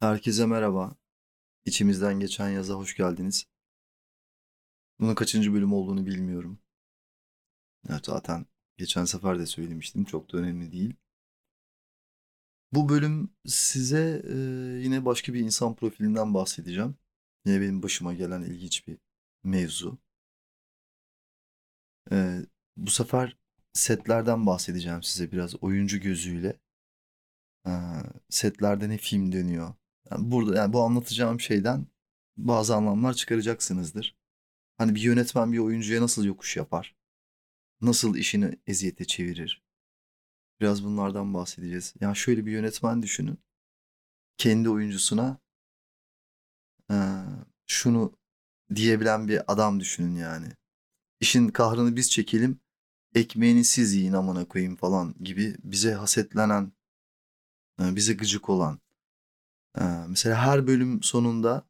Herkese merhaba. İçimizden geçen yaza hoş geldiniz. Bunun kaçıncı bölüm olduğunu bilmiyorum. Evet, zaten geçen sefer de söylemiştim. Çok da önemli değil. Bu bölüm size e, yine başka bir insan profilinden bahsedeceğim. Yine benim başıma gelen ilginç bir mevzu. E, bu sefer setlerden bahsedeceğim size biraz oyuncu gözüyle. E, setlerde ne film dönüyor, yani burada yani bu anlatacağım şeyden bazı anlamlar çıkaracaksınızdır. Hani bir yönetmen bir oyuncuya nasıl yokuş yapar? Nasıl işini eziyete çevirir? Biraz bunlardan bahsedeceğiz. Yani şöyle bir yönetmen düşünün. Kendi oyuncusuna eee, şunu diyebilen bir adam düşünün yani. İşin kahrını biz çekelim, ekmeğini siz yiyin amına koyayım falan gibi bize hasetlenen, e, bize gıcık olan, mesela her bölüm sonunda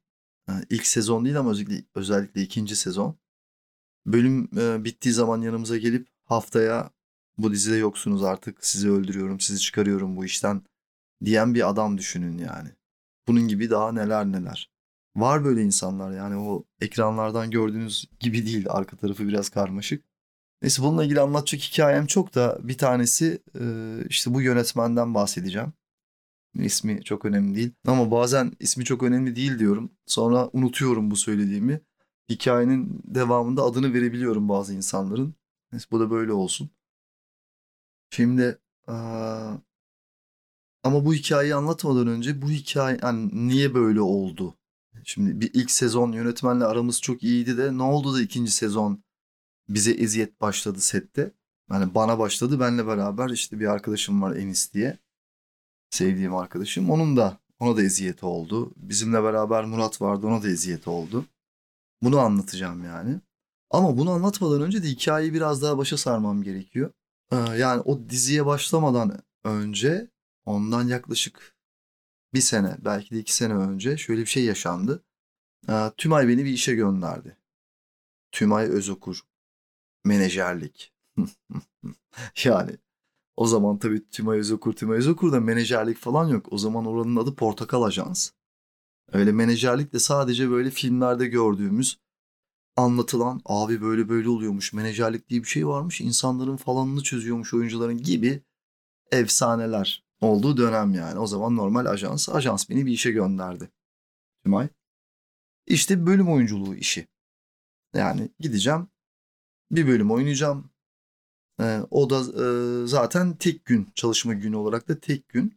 ilk sezon değil ama özellikle, özellikle ikinci sezon bölüm bittiği zaman yanımıza gelip haftaya bu dizide yoksunuz artık sizi öldürüyorum sizi çıkarıyorum bu işten diyen bir adam düşünün yani. Bunun gibi daha neler neler. Var böyle insanlar yani o ekranlardan gördüğünüz gibi değil arka tarafı biraz karmaşık. Neyse bununla ilgili anlatacak hikayem çok da bir tanesi işte bu yönetmenden bahsedeceğim. İsmi çok önemli değil. Ama bazen ismi çok önemli değil diyorum. Sonra unutuyorum bu söylediğimi. Hikayenin devamında adını verebiliyorum bazı insanların. Neyse bu da böyle olsun. Şimdi ama bu hikayeyi anlatmadan önce bu hikaye yani niye böyle oldu? Şimdi bir ilk sezon yönetmenle aramız çok iyiydi de ne oldu da ikinci sezon bize eziyet başladı sette. Yani bana başladı benle beraber işte bir arkadaşım var Enis diye sevdiğim arkadaşım. Onun da ona da eziyeti oldu. Bizimle beraber Murat vardı ona da eziyeti oldu. Bunu anlatacağım yani. Ama bunu anlatmadan önce de hikayeyi biraz daha başa sarmam gerekiyor. Ee, yani o diziye başlamadan önce ondan yaklaşık bir sene belki de iki sene önce şöyle bir şey yaşandı. Ee, Tümay beni bir işe gönderdi. Tümay Özokur. Menajerlik. yani o zaman tabii Tümay Özokur, Tümay Özokur'da menajerlik falan yok. O zaman oranın adı Portakal Ajans. Öyle menajerlik de sadece böyle filmlerde gördüğümüz anlatılan abi böyle böyle oluyormuş. Menajerlik diye bir şey varmış. insanların falanını çözüyormuş oyuncuların gibi efsaneler olduğu dönem yani. O zaman normal ajans. Ajans beni bir işe gönderdi. Tümay. İşte bölüm oyunculuğu işi. Yani gideceğim. Bir bölüm oynayacağım. E, o da e, zaten tek gün çalışma günü olarak da tek gün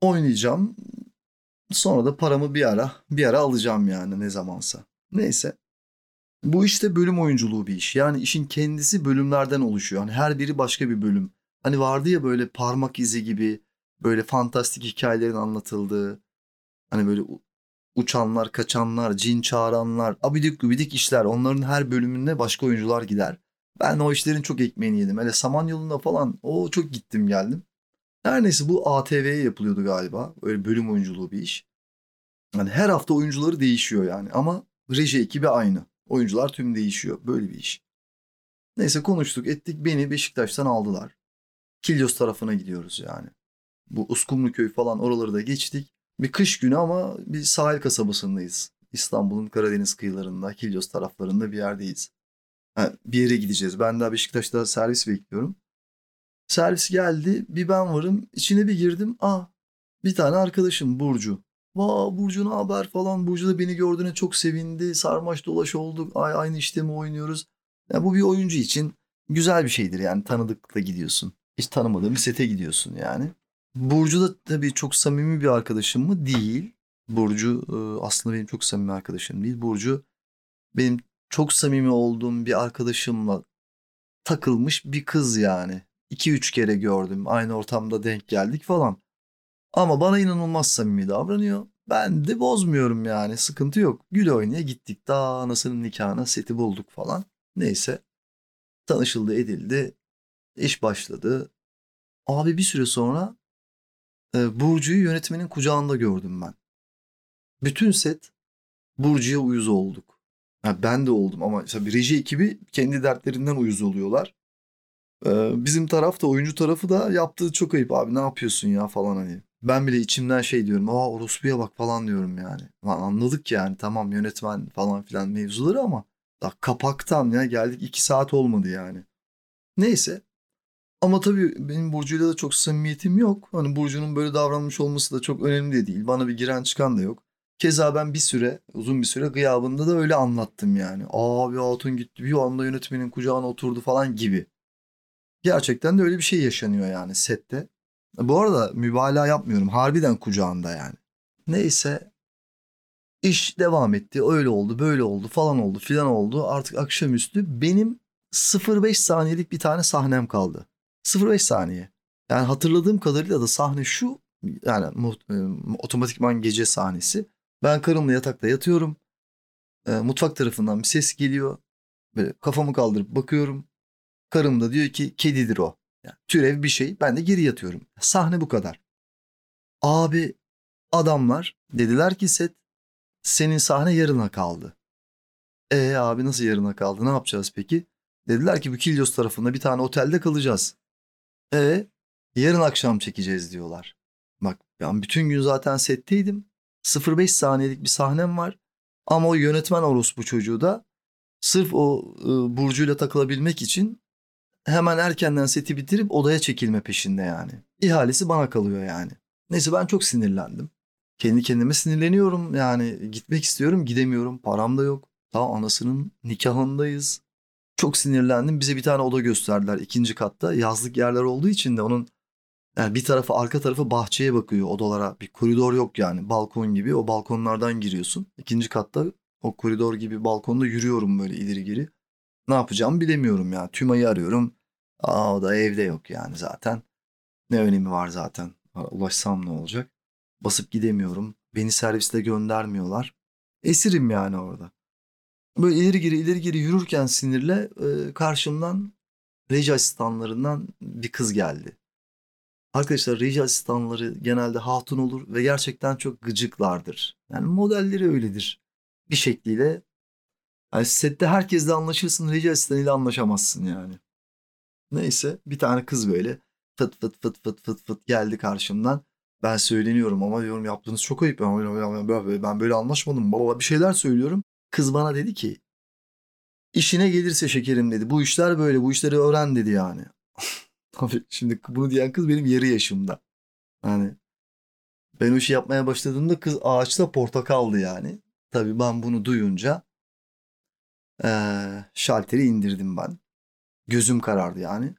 oynayacağım. Sonra da paramı bir ara bir ara alacağım yani ne zamansa. Neyse. Bu işte bölüm oyunculuğu bir iş. Yani işin kendisi bölümlerden oluşuyor. Hani her biri başka bir bölüm. Hani vardı ya böyle parmak izi gibi böyle fantastik hikayelerin anlatıldığı hani böyle uçanlar, kaçanlar, cin çağıranlar, abidik gubidik işler. Onların her bölümünde başka oyuncular gider. Ben o işlerin çok ekmeğini yedim. Hele Samanyolu'nda falan o çok gittim geldim. Her neyse bu ATV'ye yapılıyordu galiba. Öyle bölüm oyunculuğu bir iş. Yani her hafta oyuncuları değişiyor yani ama reji ekibi aynı. Oyuncular tüm değişiyor. Böyle bir iş. Neyse konuştuk ettik beni Beşiktaş'tan aldılar. Kilyos tarafına gidiyoruz yani. Bu Uskumruköy falan oraları da geçtik. Bir kış günü ama bir sahil kasabasındayız. İstanbul'un Karadeniz kıyılarında, Kilyos taraflarında bir yerdeyiz. Ha, bir yere gideceğiz. Ben daha Beşiktaş'ta servis bekliyorum. Servis geldi. Bir ben varım. İçine bir girdim. Aa bir tane arkadaşım Burcu. Vaa Burcu ne haber falan. Burcu da beni gördüğüne çok sevindi. Sarmaş dolaş olduk. Ay, aynı işte mi oynuyoruz? Ya bu bir oyuncu için güzel bir şeydir yani tanıdıkla gidiyorsun. Hiç tanımadığın bir sete gidiyorsun yani. Burcu da tabii çok samimi bir arkadaşım mı? Değil. Burcu aslında benim çok samimi arkadaşım değil. Burcu benim çok samimi olduğum bir arkadaşımla takılmış bir kız yani. 2-3 kere gördüm. Aynı ortamda denk geldik falan. Ama bana inanılmaz samimi davranıyor. Ben de bozmuyorum yani. Sıkıntı yok. Gül oynaya gittik. Daha anasının nikahına seti bulduk falan. Neyse. Tanışıldı edildi. İş başladı. Abi bir süre sonra e, Burcu'yu yönetmenin kucağında gördüm ben. Bütün set Burcu'ya uyuz olduk. Ha, ben de oldum ama tabii reji ekibi kendi dertlerinden uyuz oluyorlar. Ee, bizim taraf da oyuncu tarafı da yaptığı çok ayıp abi ne yapıyorsun ya falan hani. Ben bile içimden şey diyorum. Aa orospuya bak falan diyorum yani. Lan anladık yani tamam yönetmen falan filan mevzuları ama daha kapaktan ya geldik iki saat olmadı yani. Neyse. Ama tabii benim Burcu'yla da çok samimiyetim yok. Hani Burcu'nun böyle davranmış olması da çok önemli de değil. Bana bir giren çıkan da yok. Keza ben bir süre, uzun bir süre gıyabında da öyle anlattım yani. Abi hatun gitti bir anda yönetmenin kucağına oturdu falan gibi. Gerçekten de öyle bir şey yaşanıyor yani sette. Bu arada mübalağa yapmıyorum. Harbiden kucağında yani. Neyse iş devam etti. Öyle oldu, böyle oldu, falan oldu, filan oldu. Artık akşamüstü benim 0.5 saniyelik bir tane sahnem kaldı. 0.5 saniye. Yani hatırladığım kadarıyla da sahne şu. Yani e, otomatikman gece sahnesi. Ben karımla yatakta yatıyorum. E, mutfak tarafından bir ses geliyor. Böyle kafamı kaldırıp bakıyorum. Karım da diyor ki kedidir o. Yani türev bir şey. Ben de geri yatıyorum. Sahne bu kadar. Abi adamlar dediler ki set senin sahne yarına kaldı. E abi nasıl yarına kaldı? Ne yapacağız peki? Dediler ki bu Kilyos tarafında bir tane otelde kalacağız. E yarın akşam çekeceğiz diyorlar. Bak ben bütün gün zaten setteydim. 0.5 saniyelik bir sahnem var. Ama o yönetmen orospu çocuğu da sırf o e, Burcu'yla takılabilmek için hemen erkenden seti bitirip odaya çekilme peşinde yani. İhalesi bana kalıyor yani. Neyse ben çok sinirlendim. Kendi kendime sinirleniyorum yani gitmek istiyorum gidemiyorum param da yok. Daha anasının nikahındayız. Çok sinirlendim bize bir tane oda gösterdiler ikinci katta yazlık yerler olduğu için de onun yani bir tarafı arka tarafı bahçeye bakıyor odalara bir koridor yok yani balkon gibi o balkonlardan giriyorsun. İkinci katta o koridor gibi balkonda yürüyorum böyle ileri geri. Ne yapacağımı bilemiyorum ya. Tümay'ı arıyorum. Aa o da evde yok yani zaten. Ne önemi var zaten. Ulaşsam ne olacak? Basıp gidemiyorum. Beni serviste göndermiyorlar. Esirim yani orada. Böyle ileri geri ileri geri yürürken sinirle e, karşımdan reji asistanlarından bir kız geldi. Arkadaşlar reji asistanları genelde hatun olur ve gerçekten çok gıcıklardır. Yani modelleri öyledir. Bir şekliyle yani sette herkesle anlaşırsın, reji asistanıyla anlaşamazsın yani. Neyse bir tane kız böyle fıt fıt fıt fıt fıt fıt geldi karşımdan. Ben söyleniyorum ama diyorum yaptığınız çok ayıp. Ben böyle anlaşmadım. Baba bir şeyler söylüyorum. Kız bana dedi ki işine gelirse şekerim dedi. Bu işler böyle bu işleri öğren dedi yani. Şimdi bunu diyen kız benim yarı yaşımda. Yani ben o işi yapmaya başladığımda kız ağaçta portakaldı yani. Tabii ben bunu duyunca ee, şalteri indirdim ben. Gözüm karardı yani.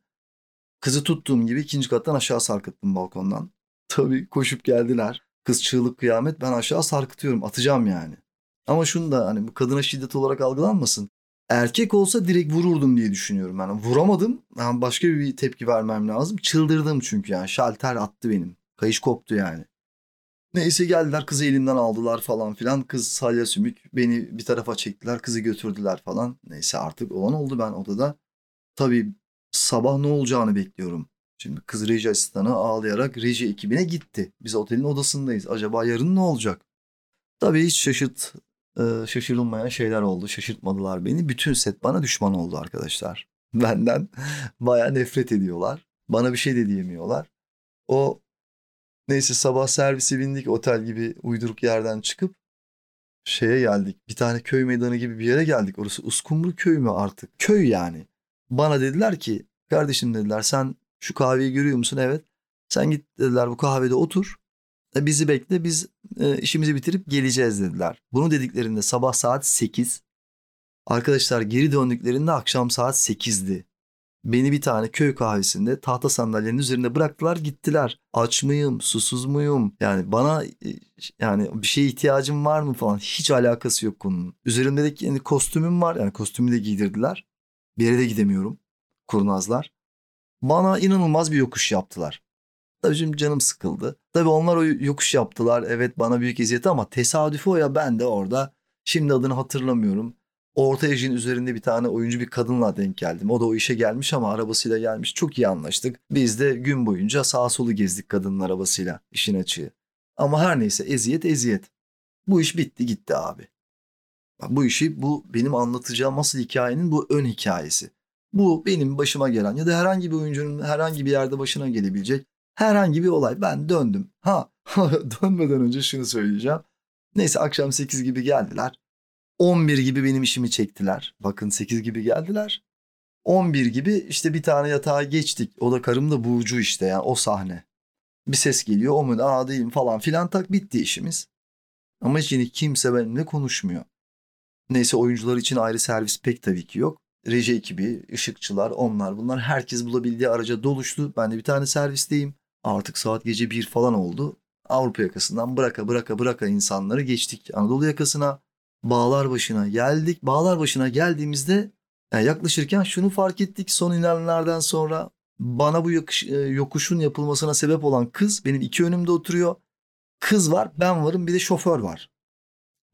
Kızı tuttuğum gibi ikinci kattan aşağı sarkıttım balkondan. Tabii koşup geldiler. Kız çığlık kıyamet ben aşağı sarkıtıyorum atacağım yani. Ama şunu da hani bu kadına şiddet olarak algılanmasın. Erkek olsa direkt vururdum diye düşünüyorum. Yani vuramadım. Yani başka bir tepki vermem lazım. Çıldırdım çünkü yani şalter attı benim. Kayış koptu yani. Neyse geldiler kızı elimden aldılar falan filan. Kız salya sümük beni bir tarafa çektiler. Kızı götürdüler falan. Neyse artık olan oldu ben odada. Tabii sabah ne olacağını bekliyorum. Şimdi kız reji asistanı ağlayarak reji ekibine gitti. Biz otelin odasındayız. Acaba yarın ne olacak? Tabii hiç şaşırt, e, şaşırılmayan şeyler oldu. Şaşırtmadılar beni. Bütün set bana düşman oldu arkadaşlar. Benden baya nefret ediyorlar. Bana bir şey de diyemiyorlar. O neyse sabah servisi bindik otel gibi uyduruk yerden çıkıp şeye geldik. Bir tane köy meydanı gibi bir yere geldik. Orası Uskumru köy mü artık? Köy yani. Bana dediler ki kardeşim dediler sen şu kahveyi görüyor musun? Evet. Sen git dediler bu kahvede otur. Bizi bekle biz e, işimizi bitirip geleceğiz dediler. Bunu dediklerinde sabah saat 8. Arkadaşlar geri döndüklerinde akşam saat 8'di. Beni bir tane köy kahvesinde tahta sandalyenin üzerinde bıraktılar gittiler. Aç mıyım, susuz muyum? Yani bana e, yani bir şeye ihtiyacım var mı falan hiç alakası yok konunun. Üzerimdeki yani kostümüm var yani kostümü de giydirdiler. Bir yere de gidemiyorum. Kurnazlar. Bana inanılmaz bir yokuş yaptılar. Tabii şimdi canım sıkıldı. Tabii onlar o yokuş yaptılar. Evet bana büyük eziyet ama tesadüfi o ya ben de orada. Şimdi adını hatırlamıyorum. Orta Ejin üzerinde bir tane oyuncu bir kadınla denk geldim. O da o işe gelmiş ama arabasıyla gelmiş. Çok iyi anlaştık. Biz de gün boyunca sağa solu gezdik kadının arabasıyla işin açığı. Ama her neyse eziyet eziyet. Bu iş bitti gitti abi. Bu işi bu benim anlatacağım asıl hikayenin bu ön hikayesi. Bu benim başıma gelen ya da herhangi bir oyuncunun herhangi bir yerde başına gelebilecek herhangi bir olay. Ben döndüm. Ha Dönmeden önce şunu söyleyeceğim. Neyse akşam 8 gibi geldiler. 11 gibi benim işimi çektiler. Bakın 8 gibi geldiler. 11 gibi işte bir tane yatağa geçtik. O da karım da Burcu işte yani o sahne. Bir ses geliyor o mu aa değilim falan filan tak bitti işimiz. Ama yine kimse benimle konuşmuyor. Neyse oyuncular için ayrı servis pek tabii ki yok. Reji ekibi, ışıkçılar, onlar bunlar herkes bulabildiği araca doluştu. Ben de bir tane servisteyim. Artık saat gece bir falan oldu. Avrupa yakasından bıraka bıraka bıraka insanları geçtik Anadolu yakasına. Bağlar başına geldik. Bağlar başına geldiğimizde yani yaklaşırken şunu fark ettik son ilerlerden sonra bana bu yokuş, e, yokuşun yapılmasına sebep olan kız benim iki önümde oturuyor. Kız var, ben varım, bir de şoför var.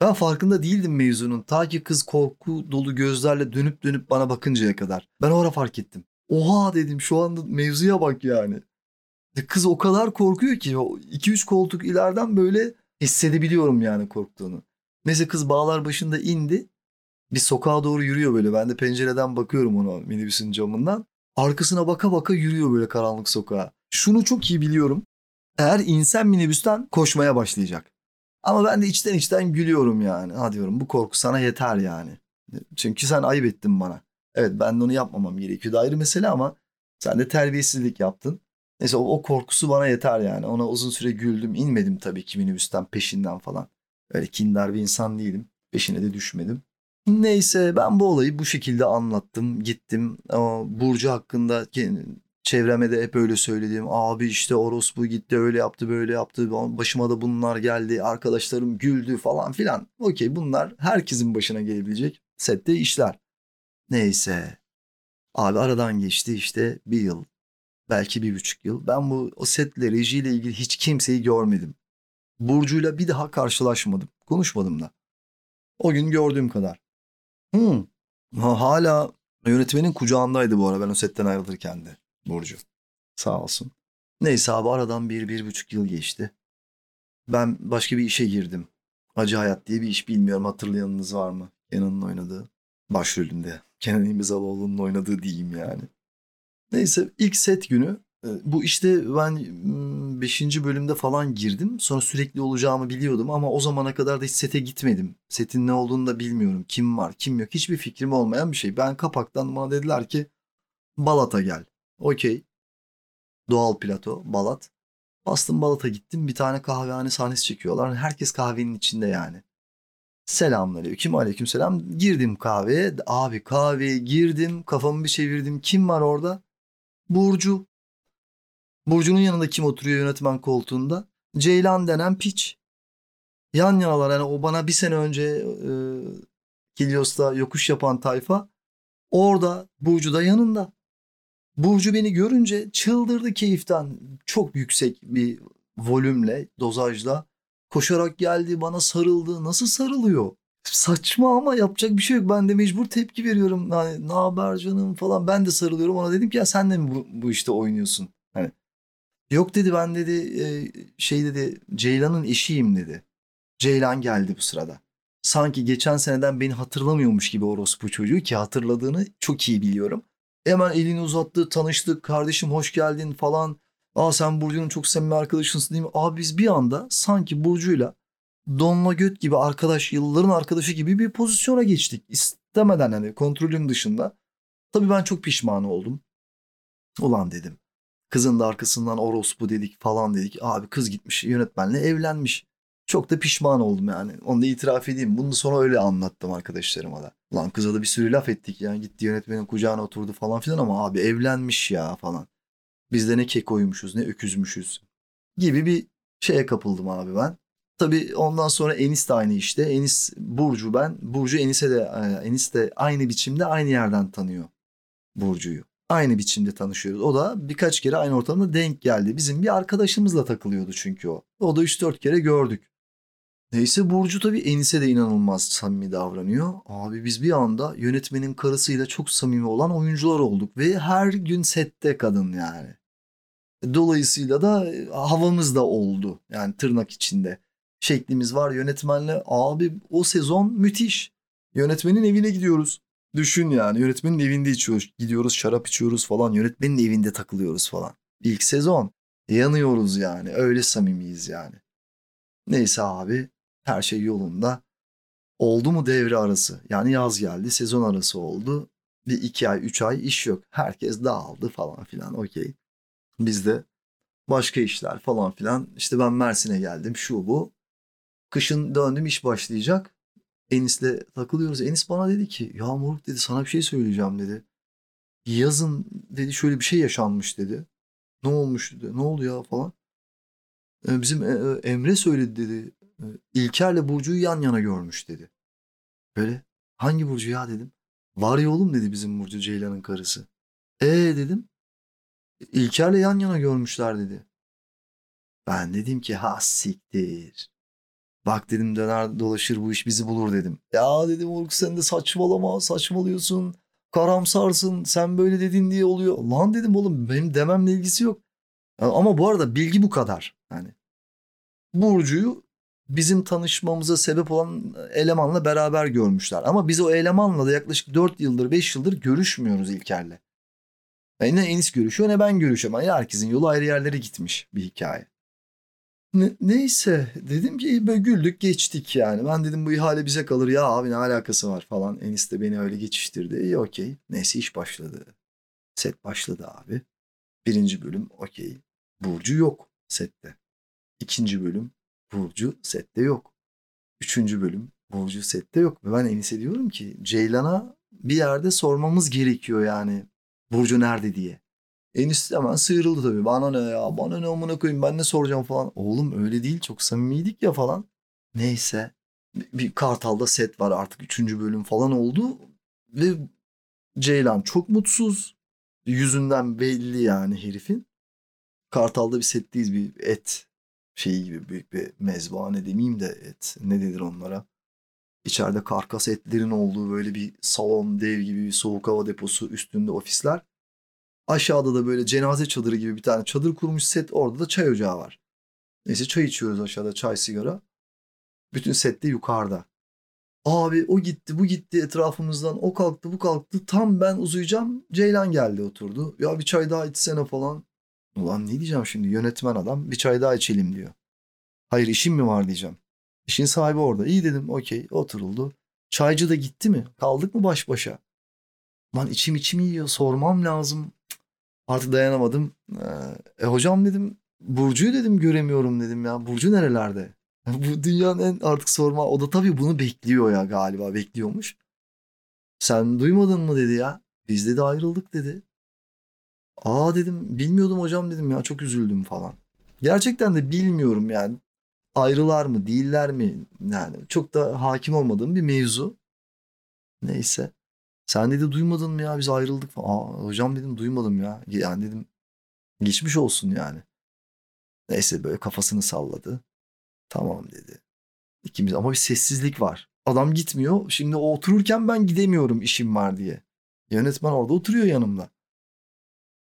Ben farkında değildim mevzunun. Ta ki kız korku dolu gözlerle dönüp dönüp bana bakıncaya kadar. Ben orada fark ettim. Oha dedim şu anda mevzuya bak yani. Kız o kadar korkuyor ki o 2-3 koltuk ileriden böyle hissedebiliyorum yani korktuğunu. Neyse kız bağlar başında indi. Bir sokağa doğru yürüyor böyle. Ben de pencereden bakıyorum ona minibüsün camından. Arkasına baka baka yürüyor böyle karanlık sokağa. Şunu çok iyi biliyorum. Eğer insan minibüsten koşmaya başlayacak. Ama ben de içten içten gülüyorum yani. Ha diyorum bu korku sana yeter yani. Çünkü sen ayıp ettin bana. Evet ben de onu yapmamam gerekiyordu ayrı mesele ama sen de terbiyesizlik yaptın. Neyse o, o korkusu bana yeter yani. Ona uzun süre güldüm. İnmedim tabii ki minibüsten peşinden falan. Öyle kindar bir insan değilim. Peşine de düşmedim. Neyse ben bu olayı bu şekilde anlattım. Gittim. O Burcu hakkında çevreme de hep öyle söyledim. Abi işte orospu gitti öyle yaptı böyle yaptı. Başıma da bunlar geldi. Arkadaşlarım güldü falan filan. Okey bunlar herkesin başına gelebilecek sette işler. Neyse. Abi aradan geçti işte bir yıl. Belki bir buçuk yıl. Ben bu o setle rejiyle ilgili hiç kimseyi görmedim. Burcu'yla bir daha karşılaşmadım. Konuşmadım da. O gün gördüğüm kadar. Hmm. Ha, hala yönetmenin kucağındaydı bu ara ben o setten ayrılırken de Burcu. Sağ olsun. Neyse abi aradan bir, bir buçuk yıl geçti. Ben başka bir işe girdim. Acı Hayat diye bir iş bilmiyorum hatırlayanınız var mı? Kenan'ın oynadığı. Başrolünde. Kenan İmirzalıoğlu'nun oynadığı diyeyim yani. Neyse ilk set günü e, bu işte ben 5. bölümde falan girdim. Sonra sürekli olacağımı biliyordum ama o zamana kadar da hiç sete gitmedim. Setin ne olduğunu da bilmiyorum. Kim var, kim yok. Hiçbir fikrim olmayan bir şey. Ben kapaktan bana dediler ki Balat'a gel. Okey. Doğal plato, Balat. Bastım Balat'a gittim. Bir tane kahvehane sahnesi çekiyorlar. Herkes kahvenin içinde yani. Selamünaleyküm, aleyküm selam. Girdim kahveye. Abi kahveye girdim. Kafamı bir çevirdim. Kim var orada? Burcu. Burcu'nun yanında kim oturuyor yönetmen koltuğunda? Ceylan denen piç. Yan yanalar yani o bana bir sene önce e, Kilios'ta yokuş yapan tayfa orada Burcu da yanında. Burcu beni görünce çıldırdı keyiften. Çok yüksek bir volümle, dozajla koşarak geldi, bana sarıldı. Nasıl sarılıyor? Saçma ama yapacak bir şey yok. Ben de mecbur tepki veriyorum. Yani, ne haber canım falan. Ben de sarılıyorum. Ona dedim ki ya sen de mi bu, bu işte oynuyorsun? Hani Yok dedi ben dedi e, şey dedi Ceylan'ın eşiyim dedi. Ceylan geldi bu sırada. Sanki geçen seneden beni hatırlamıyormuş gibi orospu çocuğu ki hatırladığını çok iyi biliyorum. Hemen elini uzattı, tanıştık, kardeşim hoş geldin falan. Aa sen Burcu'nun çok samimi arkadaşısın değil mi? Abi biz bir anda sanki Burcu'yla donla göt gibi arkadaş, yılların arkadaşı gibi bir pozisyona geçtik. İstemeden hani kontrolüm dışında. Tabii ben çok pişman oldum. Ulan dedim. Kızın da arkasından orospu dedik falan dedik. Abi kız gitmiş yönetmenle evlenmiş. Çok da pişman oldum yani. Onu da itiraf edeyim. Bunu sonra öyle anlattım arkadaşlarıma da. Lan kıza da bir sürü laf ettik yani. Gitti yönetmenin kucağına oturdu falan filan ama abi evlenmiş ya falan. Biz de ne kekoymuşuz ne öküzmüşüz gibi bir şeye kapıldım abi ben. Tabii ondan sonra Enis de aynı işte. Enis Burcu ben. Burcu Enis'e de e, Enis de aynı biçimde aynı yerden tanıyor Burcu'yu aynı biçimde tanışıyoruz. O da birkaç kere aynı ortamda denk geldi. Bizim bir arkadaşımızla takılıyordu çünkü o. O da 3-4 kere gördük. Neyse Burcu tabii Enis'e de inanılmaz samimi davranıyor. Abi biz bir anda yönetmenin karısıyla çok samimi olan oyuncular olduk. Ve her gün sette kadın yani. Dolayısıyla da e, havamız da oldu. Yani tırnak içinde. Şeklimiz var yönetmenle. Abi o sezon müthiş. Yönetmenin evine gidiyoruz. Düşün yani yönetmenin evinde içiyoruz. Gidiyoruz şarap içiyoruz falan. Yönetmenin evinde takılıyoruz falan. İlk sezon. Yanıyoruz yani. Öyle samimiyiz yani. Neyse abi her şey yolunda. Oldu mu devre arası? Yani yaz geldi, sezon arası oldu. Bir iki ay, üç ay iş yok. Herkes dağıldı falan filan. Okey. Biz de başka işler falan filan. İşte ben Mersin'e geldim şu bu. Kışın döndüm iş başlayacak. Enis'le takılıyoruz. Enis bana dedi ki ya moruk dedi sana bir şey söyleyeceğim dedi. Yazın dedi şöyle bir şey yaşanmış dedi. Ne olmuş dedi. Ne oldu ya falan. Ee, bizim e, e, Emre söyledi dedi. Ee, İlker'le Burcu'yu yan yana görmüş dedi. Böyle hangi Burcu ya dedim. Var ya oğlum dedi bizim Burcu Ceylan'ın karısı. E dedim. İlker'le yan yana görmüşler dedi. Ben dedim ki ha siktir. Bak dedim döner dolaşır bu iş bizi bulur dedim. Ya dedim Uruk sen de saçmalama saçmalıyorsun. Karamsarsın sen böyle dedin diye oluyor. Lan dedim oğlum benim dememle ilgisi yok. Ama bu arada bilgi bu kadar. Yani Burcu'yu bizim tanışmamıza sebep olan elemanla beraber görmüşler. Ama biz o elemanla da yaklaşık 4 yıldır 5 yıldır görüşmüyoruz İlker'le. Yani ne Enis görüşüyor ne ben görüşüyorum. Yani herkesin yolu ayrı yerlere gitmiş bir hikaye. Ne, neyse dedim ki böyle güldük geçtik yani. Ben dedim bu ihale bize kalır ya abi ne alakası var falan. Enis de beni öyle geçiştirdi. İyi okey. Neyse iş başladı. Set başladı abi. Birinci bölüm okey. Burcu yok sette. İkinci bölüm Burcu sette yok. Üçüncü bölüm Burcu sette yok. Ve ben Enis'e diyorum ki Ceylan'a bir yerde sormamız gerekiyor yani. Burcu nerede diye. Enis hemen sıyrıldı tabii. Bana ne ya bana ne amına koyayım ben ne soracağım falan. Oğlum öyle değil çok samimiydik ya falan. Neyse bir Kartal'da set var artık üçüncü bölüm falan oldu. Ve Ceylan çok mutsuz. Yüzünden belli yani herifin. Kartal'da bir setteyiz bir et şeyi gibi büyük bir mezbahane demeyeyim de et. Ne denir onlara? İçeride karkas etlerin olduğu böyle bir salon dev gibi bir soğuk hava deposu üstünde ofisler. Aşağıda da böyle cenaze çadırı gibi bir tane çadır kurmuş set. Orada da çay ocağı var. Neyse çay içiyoruz aşağıda çay sigara. Bütün set de yukarıda. Abi o gitti bu gitti etrafımızdan o kalktı bu kalktı. Tam ben uzayacağım Ceylan geldi oturdu. Ya bir çay daha içsene falan. Ulan ne diyeceğim şimdi yönetmen adam bir çay daha içelim diyor. Hayır işim mi var diyeceğim. İşin sahibi orada. İyi dedim okey oturuldu. Çaycı da gitti mi? Kaldık mı baş başa? Lan içim içim yiyor sormam lazım. Artık dayanamadım. Ee, e, hocam dedim Burcu'yu dedim göremiyorum dedim ya. Burcu nerelerde? Bu dünyanın en artık sorma. O da tabii bunu bekliyor ya galiba bekliyormuş. Sen duymadın mı dedi ya. Biz dedi ayrıldık dedi. Aa dedim bilmiyordum hocam dedim ya çok üzüldüm falan. Gerçekten de bilmiyorum yani. Ayrılar mı değiller mi yani çok da hakim olmadığım bir mevzu. Neyse. Sen dedi duymadın mı ya biz ayrıldık falan. Aa, hocam dedim duymadım ya. Yani dedim geçmiş olsun yani. Neyse böyle kafasını salladı. Tamam dedi. İkimiz ama bir sessizlik var. Adam gitmiyor. Şimdi o otururken ben gidemiyorum işim var diye. Yönetmen orada oturuyor yanımda.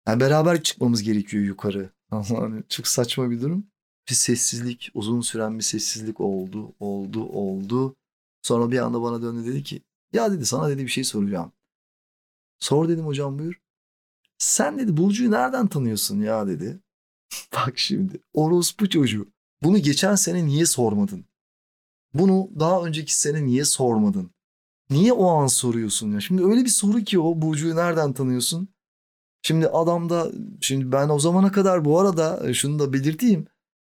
Yani beraber çıkmamız gerekiyor yukarı. Yani çok saçma bir durum. Bir sessizlik, uzun süren bir sessizlik oldu, oldu, oldu. Sonra bir anda bana döndü dedi ki ya dedi sana dedi bir şey soracağım. Sor dedim hocam buyur. Sen dedi Burcu'yu nereden tanıyorsun ya dedi. Bak şimdi orospu çocuğu. Bunu geçen sene niye sormadın? Bunu daha önceki sene niye sormadın? Niye o an soruyorsun ya? Şimdi öyle bir soru ki o Burcu'yu nereden tanıyorsun? Şimdi adam da şimdi ben o zamana kadar bu arada şunu da belirteyim.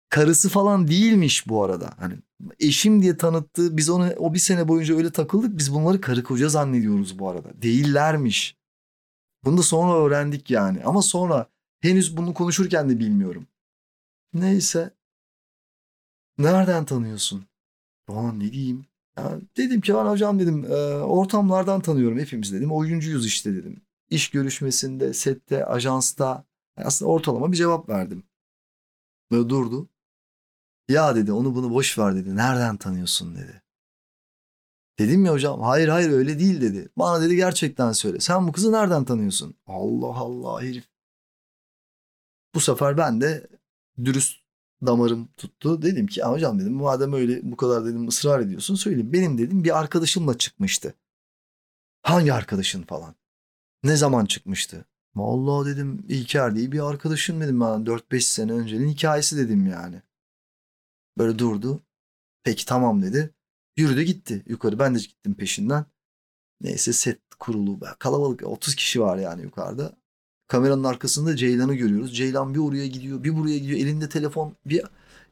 Karısı falan değilmiş bu arada. Hani eşim diye tanıttı. Biz onu o bir sene boyunca öyle takıldık. Biz bunları karı koca zannediyoruz bu arada. Değillermiş. Bunu da sonra öğrendik yani. Ama sonra henüz bunu konuşurken de bilmiyorum. Neyse. Nereden tanıyorsun? Aa ne diyeyim? Ya dedim ki hocam dedim e, ortamlardan tanıyorum hepimiz dedim. Oyuncuyuz işte dedim. İş görüşmesinde, sette, ajansta aslında ortalama bir cevap verdim. Böyle durdu. Ya dedi onu bunu boş ver dedi. Nereden tanıyorsun dedi. Dedim ya hocam hayır hayır öyle değil dedi. Bana dedi gerçekten söyle. Sen bu kızı nereden tanıyorsun? Allah Allah herif. Bu sefer ben de dürüst damarım tuttu. Dedim ki hocam dedim madem öyle bu kadar dedim ısrar ediyorsun söyleyeyim. Benim dedim bir arkadaşımla çıkmıştı. Hangi arkadaşın falan? Ne zaman çıkmıştı? Vallahi dedim İlker diye bir arkadaşım dedim ben 4-5 sene öncenin hikayesi dedim yani. Böyle durdu. Peki tamam dedi. Yürüdü gitti yukarı. Ben de gittim peşinden. Neyse set kurulu. Kalabalık 30 kişi var yani yukarıda. Kameranın arkasında Ceylan'ı görüyoruz. Ceylan bir oraya gidiyor bir buraya gidiyor. Elinde telefon bir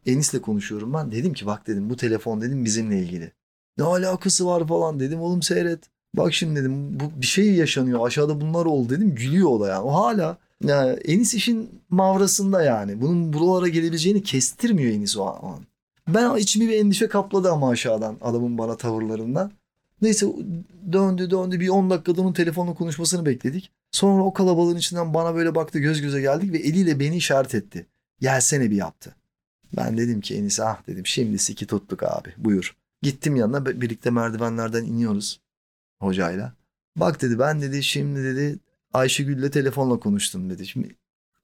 Enis'le konuşuyorum ben. Dedim ki bak dedim bu telefon dedim bizimle ilgili. Ne alakası var falan dedim oğlum seyret. Bak şimdi dedim bu bir şey yaşanıyor aşağıda bunlar oldu dedim gülüyor o da yani. O hala yani Enis işin mavrasında yani. Bunun buralara gelebileceğini kestirmiyor Enis o an. Ben içimi bir endişe kapladı ama aşağıdan adamın bana tavırlarından. Neyse döndü döndü bir 10 dakikada onun telefonla konuşmasını bekledik. Sonra o kalabalığın içinden bana böyle baktı göz göze geldik ve eliyle beni işaret etti. Gelsene bir yaptı. Ben dedim ki Enis ah dedim şimdi siki tuttuk abi buyur. Gittim yanına birlikte merdivenlerden iniyoruz hocayla. Bak dedi ben dedi şimdi dedi Ayşegül'le telefonla konuştum dedi. Şimdi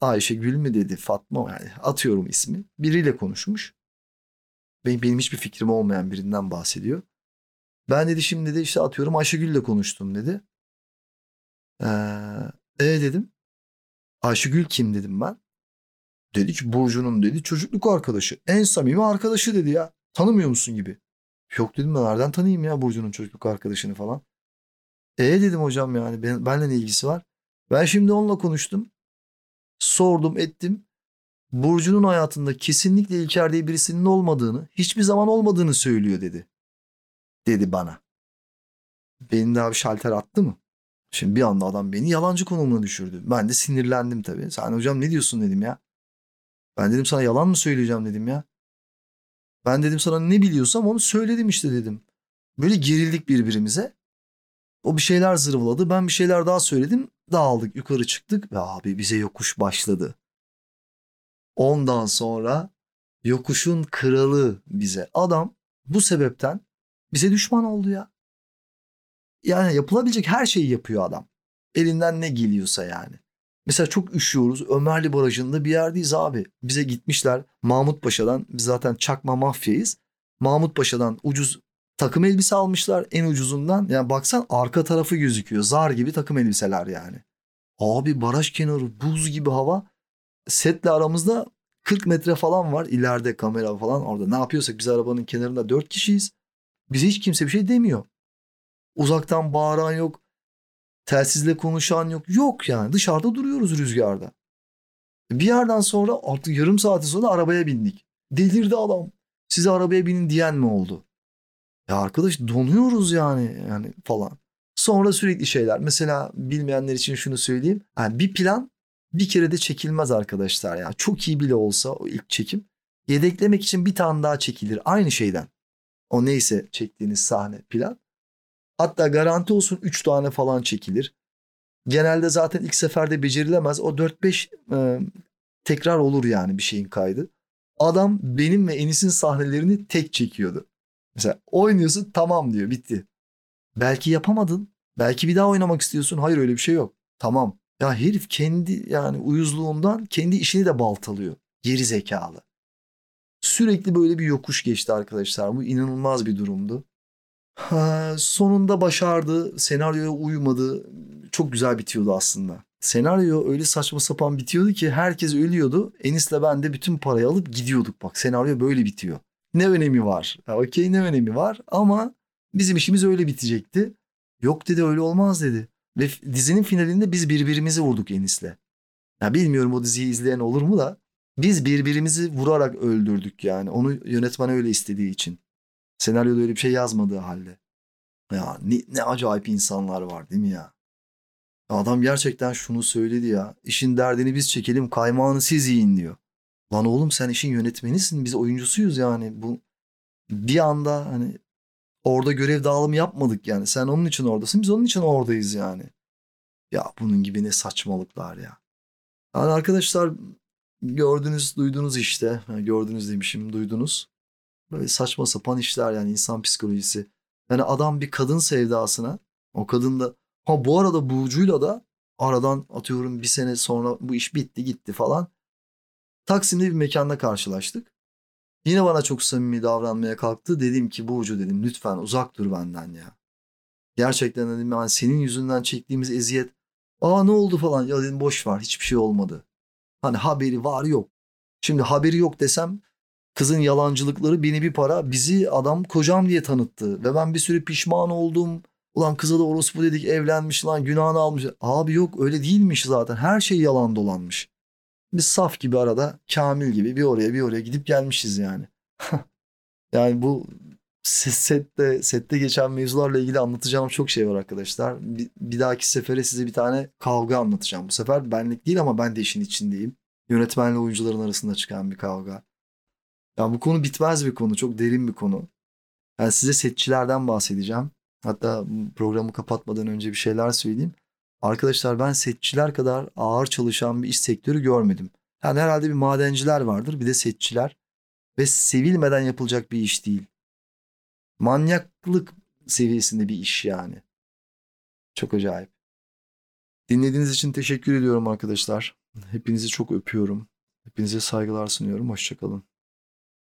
Ayşegül mü dedi Fatma yani atıyorum ismi. Biriyle konuşmuş. Benim, benim hiçbir fikrim olmayan birinden bahsediyor. Ben dedi şimdi de işte atıyorum Ayşegül'le konuştum dedi. Ee, e dedim. Ayşegül kim dedim ben. Dedi ki Burcu'nun dedi çocukluk arkadaşı. En samimi arkadaşı dedi ya. Tanımıyor musun gibi. Yok dedim ben nereden tanıyayım ya Burcu'nun çocukluk arkadaşını falan. E dedim hocam yani ben, benimle ne ilgisi var? Ben şimdi onunla konuştum. Sordum ettim. Burcu'nun hayatında kesinlikle İlker diye birisinin olmadığını, hiçbir zaman olmadığını söylüyor dedi. Dedi bana. Benim daha bir şalter attı mı? Şimdi bir anda adam beni yalancı konumuna düşürdü. Ben de sinirlendim tabii. Sen hocam ne diyorsun dedim ya. Ben dedim sana yalan mı söyleyeceğim dedim ya. Ben dedim sana ne biliyorsam onu söyledim işte dedim. Böyle gerildik birbirimize. O bir şeyler zırvaladı. Ben bir şeyler daha söyledim. Dağıldık yukarı çıktık ve abi bize yokuş başladı. Ondan sonra yokuşun kralı bize. Adam bu sebepten bize düşman oldu ya. Yani yapılabilecek her şeyi yapıyor adam. Elinden ne geliyorsa yani. Mesela çok üşüyoruz. Ömerli Barajı'nda bir yerdeyiz abi. Bize gitmişler Mahmut Paşa'dan. Biz zaten çakma mafyayız. Mahmut Paşa'dan ucuz takım elbise almışlar en ucuzundan. Yani baksan arka tarafı gözüküyor. Zar gibi takım elbiseler yani. Abi baraj kenarı buz gibi hava. Setle aramızda 40 metre falan var. ileride kamera falan orada. Ne yapıyorsak biz arabanın kenarında 4 kişiyiz. Bize hiç kimse bir şey demiyor. Uzaktan bağıran yok. Telsizle konuşan yok. Yok yani dışarıda duruyoruz rüzgarda. Bir yerden sonra artık yarım saati sonra arabaya bindik. Delirdi adam. Size arabaya binin diyen mi oldu? Ya arkadaş donuyoruz yani yani falan. Sonra sürekli şeyler. Mesela bilmeyenler için şunu söyleyeyim. Yani bir plan bir kere de çekilmez arkadaşlar. Yani çok iyi bile olsa o ilk çekim. Yedeklemek için bir tane daha çekilir. Aynı şeyden. O neyse çektiğiniz sahne plan. Hatta garanti olsun 3 tane falan çekilir. Genelde zaten ilk seferde becerilemez. O 4-5 e, tekrar olur yani bir şeyin kaydı. Adam benim ve Enis'in sahnelerini tek çekiyordu. Mesela oynuyorsun tamam diyor bitti. Belki yapamadın. Belki bir daha oynamak istiyorsun. Hayır öyle bir şey yok. Tamam. Ya herif kendi yani uyuzluğundan kendi işini de baltalıyor. Geri zekalı. Sürekli böyle bir yokuş geçti arkadaşlar. Bu inanılmaz bir durumdu. Ha, sonunda başardı. Senaryoya uymadı. Çok güzel bitiyordu aslında. Senaryo öyle saçma sapan bitiyordu ki herkes ölüyordu. Enis'le ben de bütün parayı alıp gidiyorduk. Bak senaryo böyle bitiyor. Ne önemi var? Okey ne önemi var ama bizim işimiz öyle bitecekti. Yok dedi öyle olmaz dedi. Ve dizinin finalinde biz birbirimizi vurduk Enis'le. Ya bilmiyorum o diziyi izleyen olur mu da biz birbirimizi vurarak öldürdük yani. Onu yönetmen öyle istediği için. Senaryoda öyle bir şey yazmadığı halde. Ya ne, ne acayip insanlar var değil mi ya? Adam gerçekten şunu söyledi ya. İşin derdini biz çekelim kaymağını siz yiyin diyor. Lan oğlum sen işin yönetmenisin biz oyuncusuyuz yani. Bu bir anda hani orada görev dağılımı yapmadık yani. Sen onun için oradasın biz onun için oradayız yani. Ya bunun gibi ne saçmalıklar ya. Yani arkadaşlar gördünüz duydunuz işte. gördünüz demişim duydunuz. Böyle saçma sapan işler yani insan psikolojisi. Yani adam bir kadın sevdasına o kadın da ha bu arada Burcu'yla da aradan atıyorum bir sene sonra bu iş bitti gitti falan. Taksim'de bir mekanda karşılaştık. Yine bana çok samimi davranmaya kalktı. Dedim ki Burcu dedim lütfen uzak dur benden ya. Gerçekten dedim yani senin yüzünden çektiğimiz eziyet Aa ne oldu falan. Ya dedim boş ver hiçbir şey olmadı. Hani haberi var yok. Şimdi haberi yok desem kızın yalancılıkları beni bir para bizi adam kocam diye tanıttı. Ve ben bir sürü pişman oldum. Ulan kıza da orospu dedik evlenmiş lan günahını almış. Abi yok öyle değilmiş zaten. Her şey yalan dolanmış. Biz saf gibi arada Kamil gibi bir oraya bir oraya gidip gelmişiz yani. yani bu sette sette geçen mevzularla ilgili anlatacağım çok şey var arkadaşlar. Bir, bir dahaki sefere size bir tane kavga anlatacağım. Bu sefer benlik değil ama ben de işin içindeyim. Yönetmenle oyuncuların arasında çıkan bir kavga. Yani bu konu bitmez bir konu. Çok derin bir konu. Yani size setçilerden bahsedeceğim. Hatta programı kapatmadan önce bir şeyler söyleyeyim. Arkadaşlar ben setçiler kadar ağır çalışan bir iş sektörü görmedim. Yani herhalde bir madenciler vardır bir de setçiler. Ve sevilmeden yapılacak bir iş değil. Manyaklık seviyesinde bir iş yani. Çok acayip. Dinlediğiniz için teşekkür ediyorum arkadaşlar. Hepinizi çok öpüyorum. Hepinize saygılar sunuyorum. Hoşçakalın.